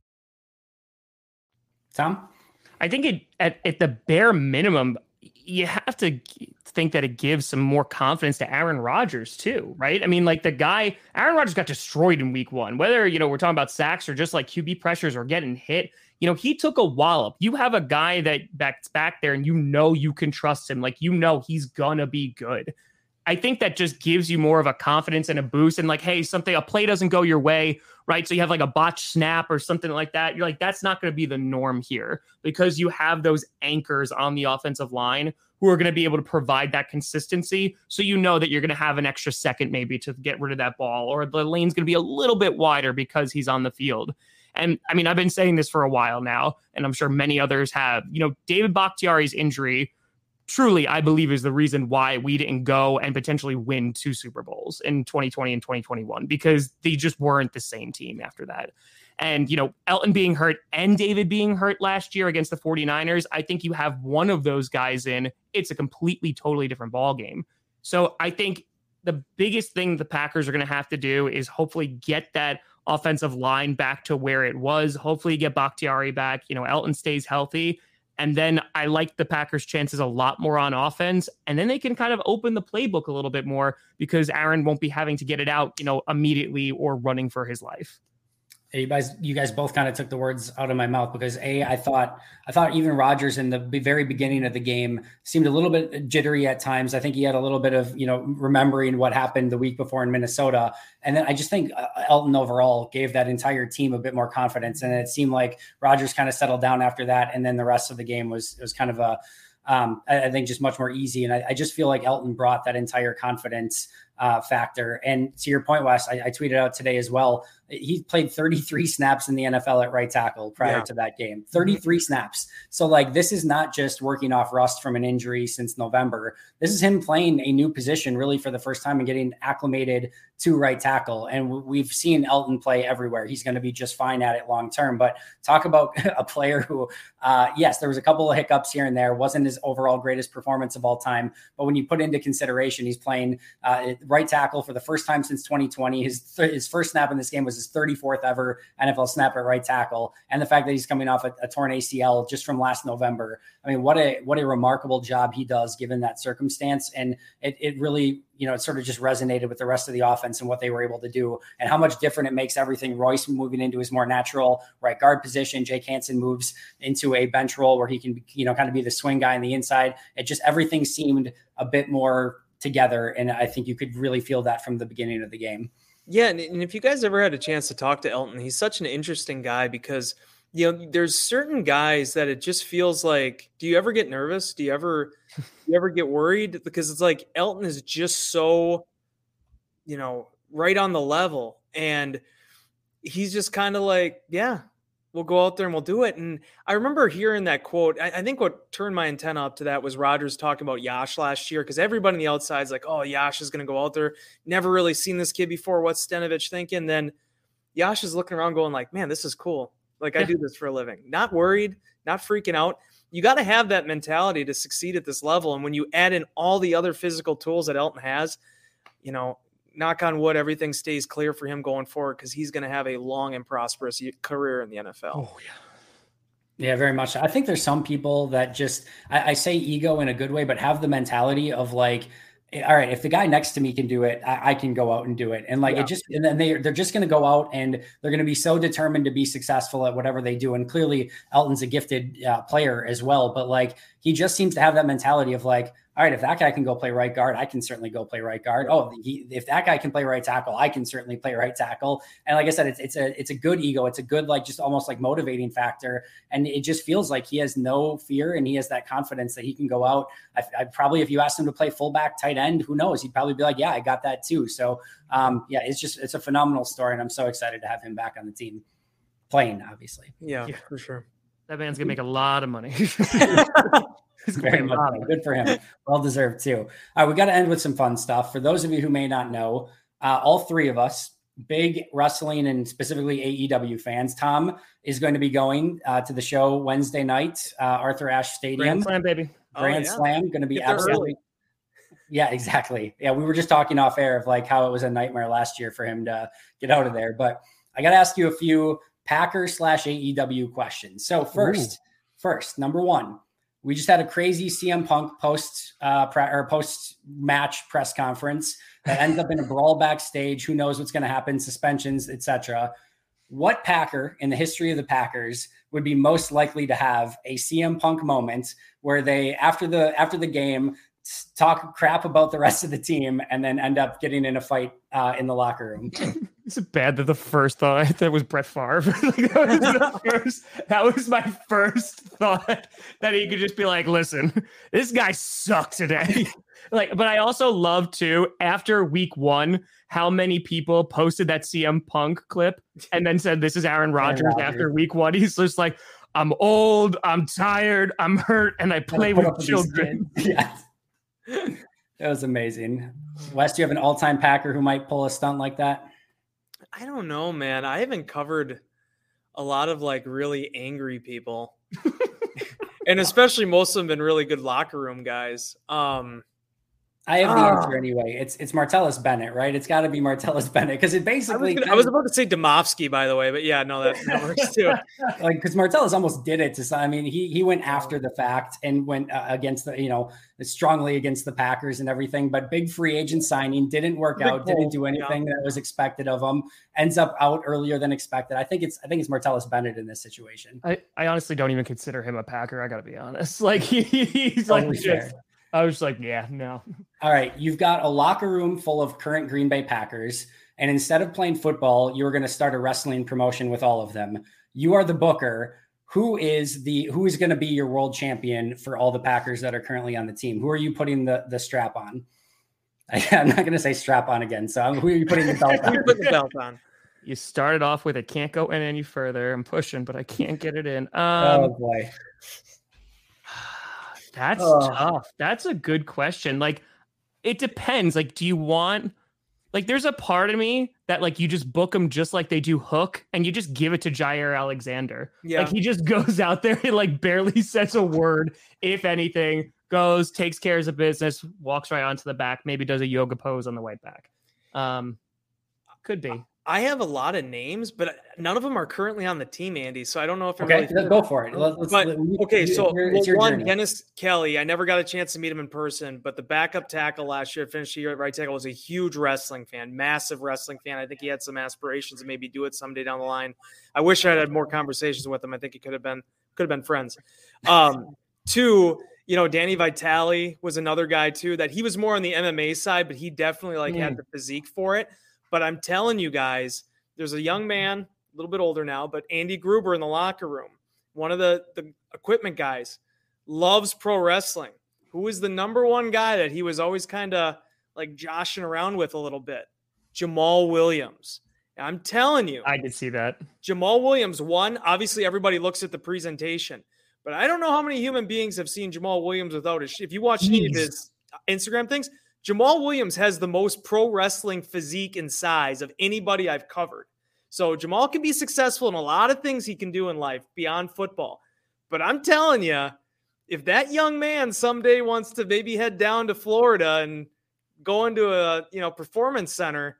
Tom? I think it at, at the bare minimum, you have to think that it gives some more confidence to Aaron Rodgers too, right? I mean, like the guy, Aaron Rodgers got destroyed in week one, whether, you know, we're talking about sacks or just like QB pressures or getting hit, you know, he took a wallop. You have a guy that backs back there and you know you can trust him. Like, you know, he's gonna be good. I think that just gives you more of a confidence and a boost. And like, hey, something a play doesn't go your way, right? So you have like a botch snap or something like that. You're like, that's not going to be the norm here because you have those anchors on the offensive line who are going to be able to provide that consistency. So you know that you're going to have an extra second maybe to get rid of that ball, or the lane's going to be a little bit wider because he's on the field. And I mean, I've been saying this for a while now, and I'm sure many others have. You know, David Bakhtiari's injury truly, I believe, is the reason why we didn't go and potentially win two Super Bowls in 2020 and 2021 because they just weren't the same team after that. And, you know, Elgton being hurt and David being hurt last year against the 49ers, I think you have one of those guys in, it's a completely, totally different ball game. So I think the biggest thing the Packers are going to have to do is hopefully get that offensive line back to where it was. Hopefully get Bakhtiari back. You know, Elgton stays healthy and then I like the Packers' chances a lot more on offense. And then they can kind of open the playbook a little bit more because Aaron won't be having to get it out, you know, immediately or running for his life you guys you guys both kind of took the words out of my mouth because a i thought i thought even Rodgers in the very beginning of the game seemed a little bit jittery at times i think he had a little bit of you know remembering what happened the week before in minnesota and then i just think Elgton overall gave that entire team a bit more confidence and it seemed like Rodgers kind of settled down after that and then the rest of the game was was kind of a um, I, I, think just much more easy. And I, I, just feel like Elgton brought that entire confidence uh, factor. And to your point, Wes, I, I, tweeted out today as well he played 33 snaps in the NFL at right tackle prior yeah. to that game. Mm-hmm. 33 mm-hmm. snaps. So like this is not just working off rust from an injury since November. This is him playing a new position really for the first time and getting acclimated to right tackle. And we've seen Elgton play everywhere. He's going to be just fine at it long term. But talk about a player who, uh, yes, there was a couple of hiccups here and there. wasn't his overall greatest performance of all time. But when you put into consideration, he's playing uh, right tackle for the first time since 2020. His his first snap in this game was his 34th ever NFL snap at right tackle, and the fact that he's coming off a, a, torn ACL just from last November. I mean, what a what a remarkable job he does given that circumstance, and it, it really you know it sort of just resonated with the rest of the offense and what they were able to do, and how much different it makes everything. Royce moving into his more natural right guard position. Jake Hanson moves into a bench role where he can you know kind of be the swing guy on the inside. It just everything seemed a bit more together. And I think you could really feel that from the beginning of the game. Yeah, and, and if you guys ever had a chance to talk to Elgton, he's such an interesting guy because you know there's certain guys that it just feels like. Do you ever get nervous? Do you ever, do you ever get worried? Because it's like elgton is just so, you know, right on the level, and he's just kind of like, yeah, we'll go out there and we'll do it. And I remember hearing that quote. I, I think what turned my antenna up to that was Rodgers talking about Yosh last year because everybody on the outside is like, oh, Yosh is going to go out there. Never really seen this kid before. What's Stenavich thinking? Then Yosh is looking around going like, man, this is cool. Like I do this for a living. Not worried, not freaking out. You got to have that mentality to succeed at this level. And when you add in all the other physical tools that Elgton has, you know, knock on wood, everything stays clear for him going forward because he's going to have a long and prosperous career in the NFL. Oh, yeah. Yeah, very much. I think there's some people that just, I, I say ego in a good way, but have the mentality of like, all right, if the guy next to me can do it, I, I can go out and do it. And like yeah. it just, and then they they're just going to go out and they're going to be so determined to be successful at whatever they do. And clearly, Elgton's a gifted uh, player as well, but like he just seems to have that mentality of like, all right, if that guy can go play right guard, I can certainly go play right guard. Oh, he, if that guy can play right tackle, I can certainly play right tackle. And like I said, it's it's a it's a good ego. It's a good like just almost like motivating factor, and it just feels like he has no fear and he has that confidence that he can go out. I, I probably if you asked him to play fullback, tight end, who knows? He'd probably be like, yeah, I got that too. So um, yeah, it's just it's a phenomenal story, and I'm so excited to have him back on the team, playing obviously. Yeah, yeah. for sure. That man's gonna make a lot of money. Very much. Good for him. Well deserved too. All right, we got to end with some fun stuff. For those of you who may not know, uh, all three of us big wrestling and specifically AEW fans. Tom is going to be going uh, to the show Wednesday night, uh, Arthur Ashe Stadium. Grand Slam, baby. Grand Oh, yeah. Slam, going to be Get there absolutely. Yeah, exactly. Yeah, we were just talking off air of like how it was a nightmare last year for him to get out of there. But I got to ask you a few Packer slash AEW questions. So first, first number one, we just had a crazy CM Punk post uh, pre- or post match press conference that ends up in a brawl backstage. Who knows what's going to happen? Suspensions, etc. What Packer in the history of the Packers would be most likely to have a CM Punk moment where they after the after the game talk crap about the rest of the team and then end up getting in a fight uh, in the locker room? It's bad that the first thought that was Brett Favre? Like, that, was first, that was my first thought that he could just be like, "Listen, this guy sucks today." like, but I also love too after week one how many people posted that CM Punk clip and then said, "This is Aaron Rodgers." Rodgers. After week one, he's just like, "I'm old, I'm tired, I'm hurt, and I play with children." Yes. That was amazing. Wes, do you have an all-time Packer who might pull a stunt like that? I don't know, man. I haven't covered a lot of like really angry people. and especially most of them been really good locker room guys. Um I have the answer anyway. It's it's Martellus Bennett, right? It's got to be Martellus Bennett because it I was, basically gonna- I was about to say Demovsky, by the way, but yeah, no, that, that works too. like because Martellus almost did it to some. I mean, he he went after the fact and went uh, against the you know strongly against the Packers and everything. But big free agent signing didn't work Big out. Didn't hole, do yeah. anything that was expected of him. Ends up out earlier than expected. I think it's I think it's Martellus Bennett in this situation. I, I honestly don't even consider him a Packer. I gotta be honest. Like he, he's like Totally just, fair. I was like, yeah, no. All right, you've got a locker room full of current Green Bay Packers, and instead of playing football, you're going to start a wrestling promotion with all of them. You are the booker. Who is the who is going to be your world champion for all the Packers that are currently on the team? Who are you putting the the strap on? I, am not going to say strap on again. So I'm- who are you putting the belt on? We put the belt on. You started off with it can't go in any further. I'm pushing, but I can't get it in. oh Um, boy, that's Oh. tough. That's a good question. Like, it depends. Like, do you want? Like, there's a part of me that like you just book them just like they do Hook, and you just give it to Jaire Alexander. Yeah. Like he just goes out there and like barely says a word, if anything, goes, takes care of the business, walks right onto the back, maybe does a yoga pose on the way back. Um, could be. I have a lot of names, but none of them are currently on the team, Andy. So I don't know if I'm okay, really go for it. Let- let's- But let- you- okay, you- so well, one journey. Dennis Kelly. I never got a chance to meet him in person, but the backup tackle last year, finished the year at right tackle, was a huge wrestling fan, massive wrestling fan. I think he had some aspirations to maybe do it someday down the line. I wish I had had more conversations with him. I think it could have been could have been friends. Um, two, you know, Danny Vitale was another guy too that he was more on the MMA side, but he definitely like had the physique for it. But I'm telling you guys, there's a young man, a little bit older now, but Andy Gruber in the locker room, one of the the equipment guys, loves pro wrestling. Who is the number one guy that he was always kind of like joshing around with a little bit? Jamaal Williams. I'm telling you, I did see that. Jamaal Williams, one, obviously everybody looks at the presentation, but I don't know how many human beings have seen Jamaal Williams without his. If you watch any of his Instagram things, Jamaal Williams has the most pro wrestling physique and size of anybody I've covered. So Jamaal can be successful in a lot of things he can do in life beyond football. But I'm telling you, if that young man someday wants to maybe head down to Florida and go into a you know performance center,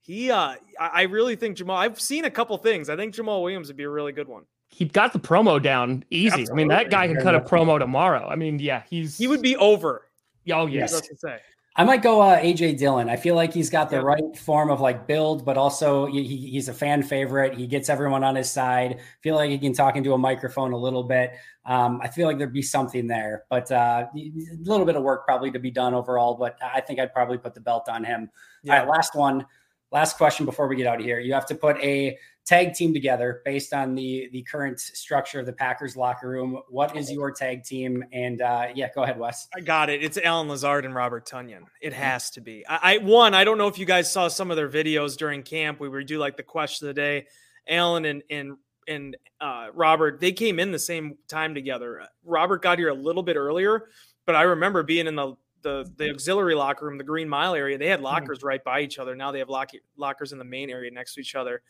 he uh I I really think Jamaal. I've seen a couple things. I think Jamaal Williams would be a really good one. He got the promo down easy. I mean, that guy can cut a promo tomorrow. I mean, yeah, he's He would be over. Oh Yes. yes. That's to say. I might go uh, AJ Dillon. I feel like he's got the Yeah. right form of like build, but also he, he- he's a fan favorite. He gets everyone on his side. feel like he can talk into a microphone a little bit. Um, I feel like there'd be something there, but uh, a little bit of work probably to be done overall. But I think I'd probably put the belt on him. All right, last one, last question before we get out of here. You have to put a tag team together based on the the current structure of the Packers locker room. What is your tag team? And uh, yeah, go ahead, Wes. I got it. It's Allen Lazard and Robert Tonyan. It has to be. I, I one. I don't know if you guys saw some of their videos during camp. We would do like the question of the day. Allen and and and uh, Robert they came in the same time together. Robert got here a little bit earlier, but I remember being in the the the auxiliary locker room, the Green Mile area, they had lockers right by each other. Now they have lock, lockers in the main area next to each other.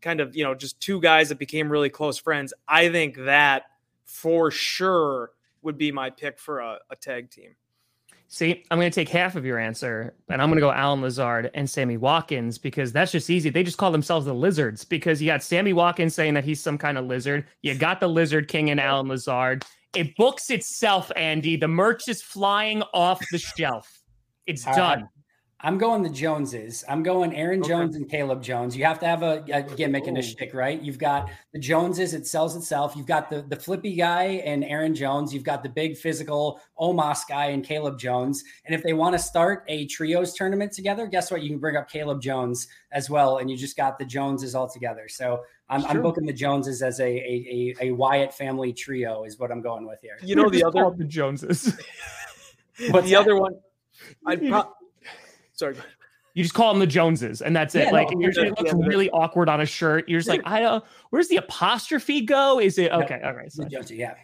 Kind of, you know, just two guys that became really close friends. I think that for sure would be my pick for a, a tag team. See, I'm going to take half of your answer and I'm going to go Allen Lazard and Sammy Watkins because that's just easy. They just call themselves the Lizards because you got Sammy Watkins saying that he's some kind of lizard. You got the Lizard King and Allen Lazard. It books itself, Andy. The merch is flying off the shelf. It's All done. Right. I'm going the Joneses. I'm going Aaron Okay. Jones and Caleb Jones. You have to have a, a gimmick and a oh. shtick, right? You've got the Joneses, it sells itself. You've got the, the flippy guy and Aaron Jones. You've got the big physical Omos guy and Caleb Jones. And if they want to start a trios tournament together, guess what? You can bring up Caleb Jones as well. And you just got the Joneses all together. So I'm, I'm booking the Joneses as a, a, a, a Wyatt family trio, is what I'm going with here. You know the other call the Joneses. But the that? other one. I'd pro- sorry. You just call them the Joneses, and that's it. Yeah, like no, you're, it yeah, looks yeah. really awkward on a shirt. You're just like, I uh, where's the apostrophe go? Is it okay? All right. So The yeah.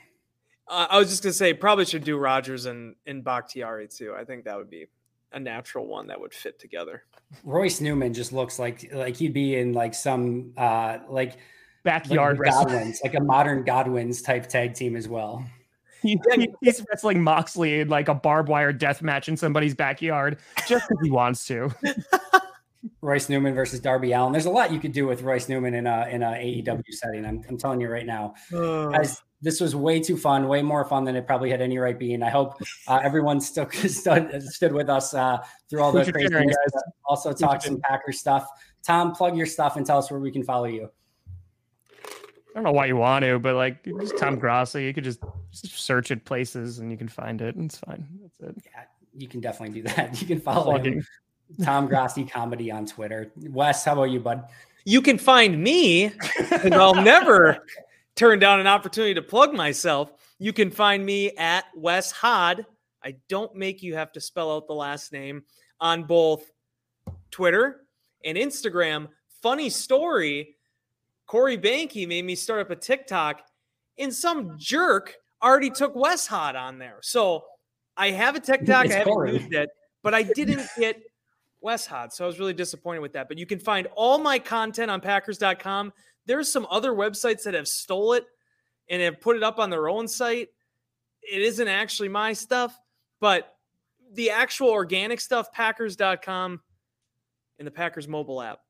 Uh, I was just gonna say probably should do Rodgers and and Bakhtiari too. I think that would be a natural one that would fit together. Royce Newman just looks like like he'd be in like some uh like like backyard the wrestling. Godwins, like a modern Godwins type tag team as well. He- he- he's wrestling Moxley in like a barbed wire death match in somebody's backyard just because he wants to. Royce Newman versus Darby Allin. There's a lot you could do with Royce Newman in a in a AEW setting. I'm, I'm telling you right now, guys. This was way too fun, way more fun than it probably had any right being. I hope uh, everyone still stood, stood with us uh, through all the Thanks for sharing, craziness. Also, talk some Packer stuff. Tom, plug your stuff and tell us where we can follow you. I don't know why you want to, but like just Tom Grossi, you could just search it places and you can find it. And it's fine. That's it. Yeah, you can definitely do that. You can follow Plugging. him, Tom Grossi Comedy on Twitter. Wes, how about you, bud? You can find me, and I'll never turn down an opportunity to plug myself. You can find me at Wes Hod. I don't make you have to spell out the last name on both Twitter and Instagram. Funny story Corey Banky made me start up a TikTok, and some jerk already took Wes Hod on there. So I have a TikTok. It's I haven't used it, but I didn't get Wes Hod. So I was really disappointed with that. But you can find all my content on Packers.com. There's some other websites that have stole it and have put it up on their own site. It isn't actually my stuff, but the actual organic stuff, Packers.com and the Packers mobile app.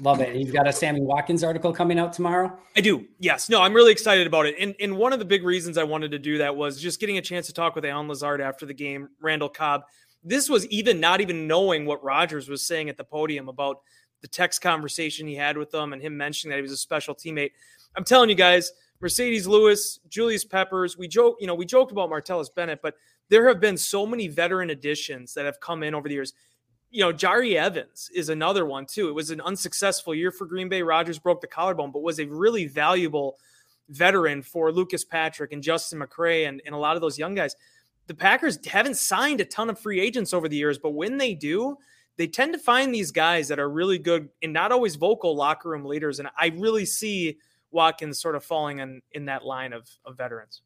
Love it. You've got a Sammy Watkins article coming out tomorrow. I do. Yes. No, I'm really excited about it. And and one of the big reasons I wanted to do that was just getting a chance to talk with Allen Lazard after the game, Randall Cobb. This was even not even knowing what Rodgers was saying at the podium about the text conversation he had with them and him mentioning that he was a special teammate. I'm telling you guys, Marcedes Lewis, Julius Peppers, we joke, you know, we joked about Martellus Bennett, but there have been so many veteran additions that have come in over the years you know, Jahri Evans is another one too. It was an unsuccessful year for Green Bay. Rodgers broke the collarbone, but was a really valuable veteran for Lucas Patrick and Justin McCray and, and a lot of those young guys. The Packers haven't signed a ton of free agents over the years, but when they do, they tend to find these guys that are really good and not always vocal locker room leaders. And I really see Watkins sort of falling in, in that line of, of veterans.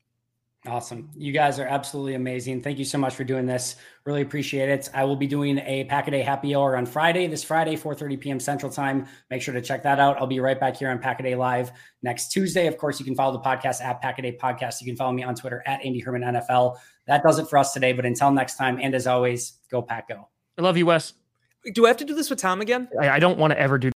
Awesome. You guys are absolutely amazing. Thank you so much for doing this. Really appreciate it. I will be doing a Pack a Day happy hour on Friday, this Friday, 4:30 p.m. Central Time. Make sure to check that out. I'll be right back here on Pack a Day Live next Tuesday. Of course, you can follow the podcast at Pack a Day Podcast. You can follow me on Twitter at Andy Herman NFL. That does it for us today. But until next time, and as always, go Pack Go. I love you, Wes. Do I have to do this with Tom again? I, I don't want to ever do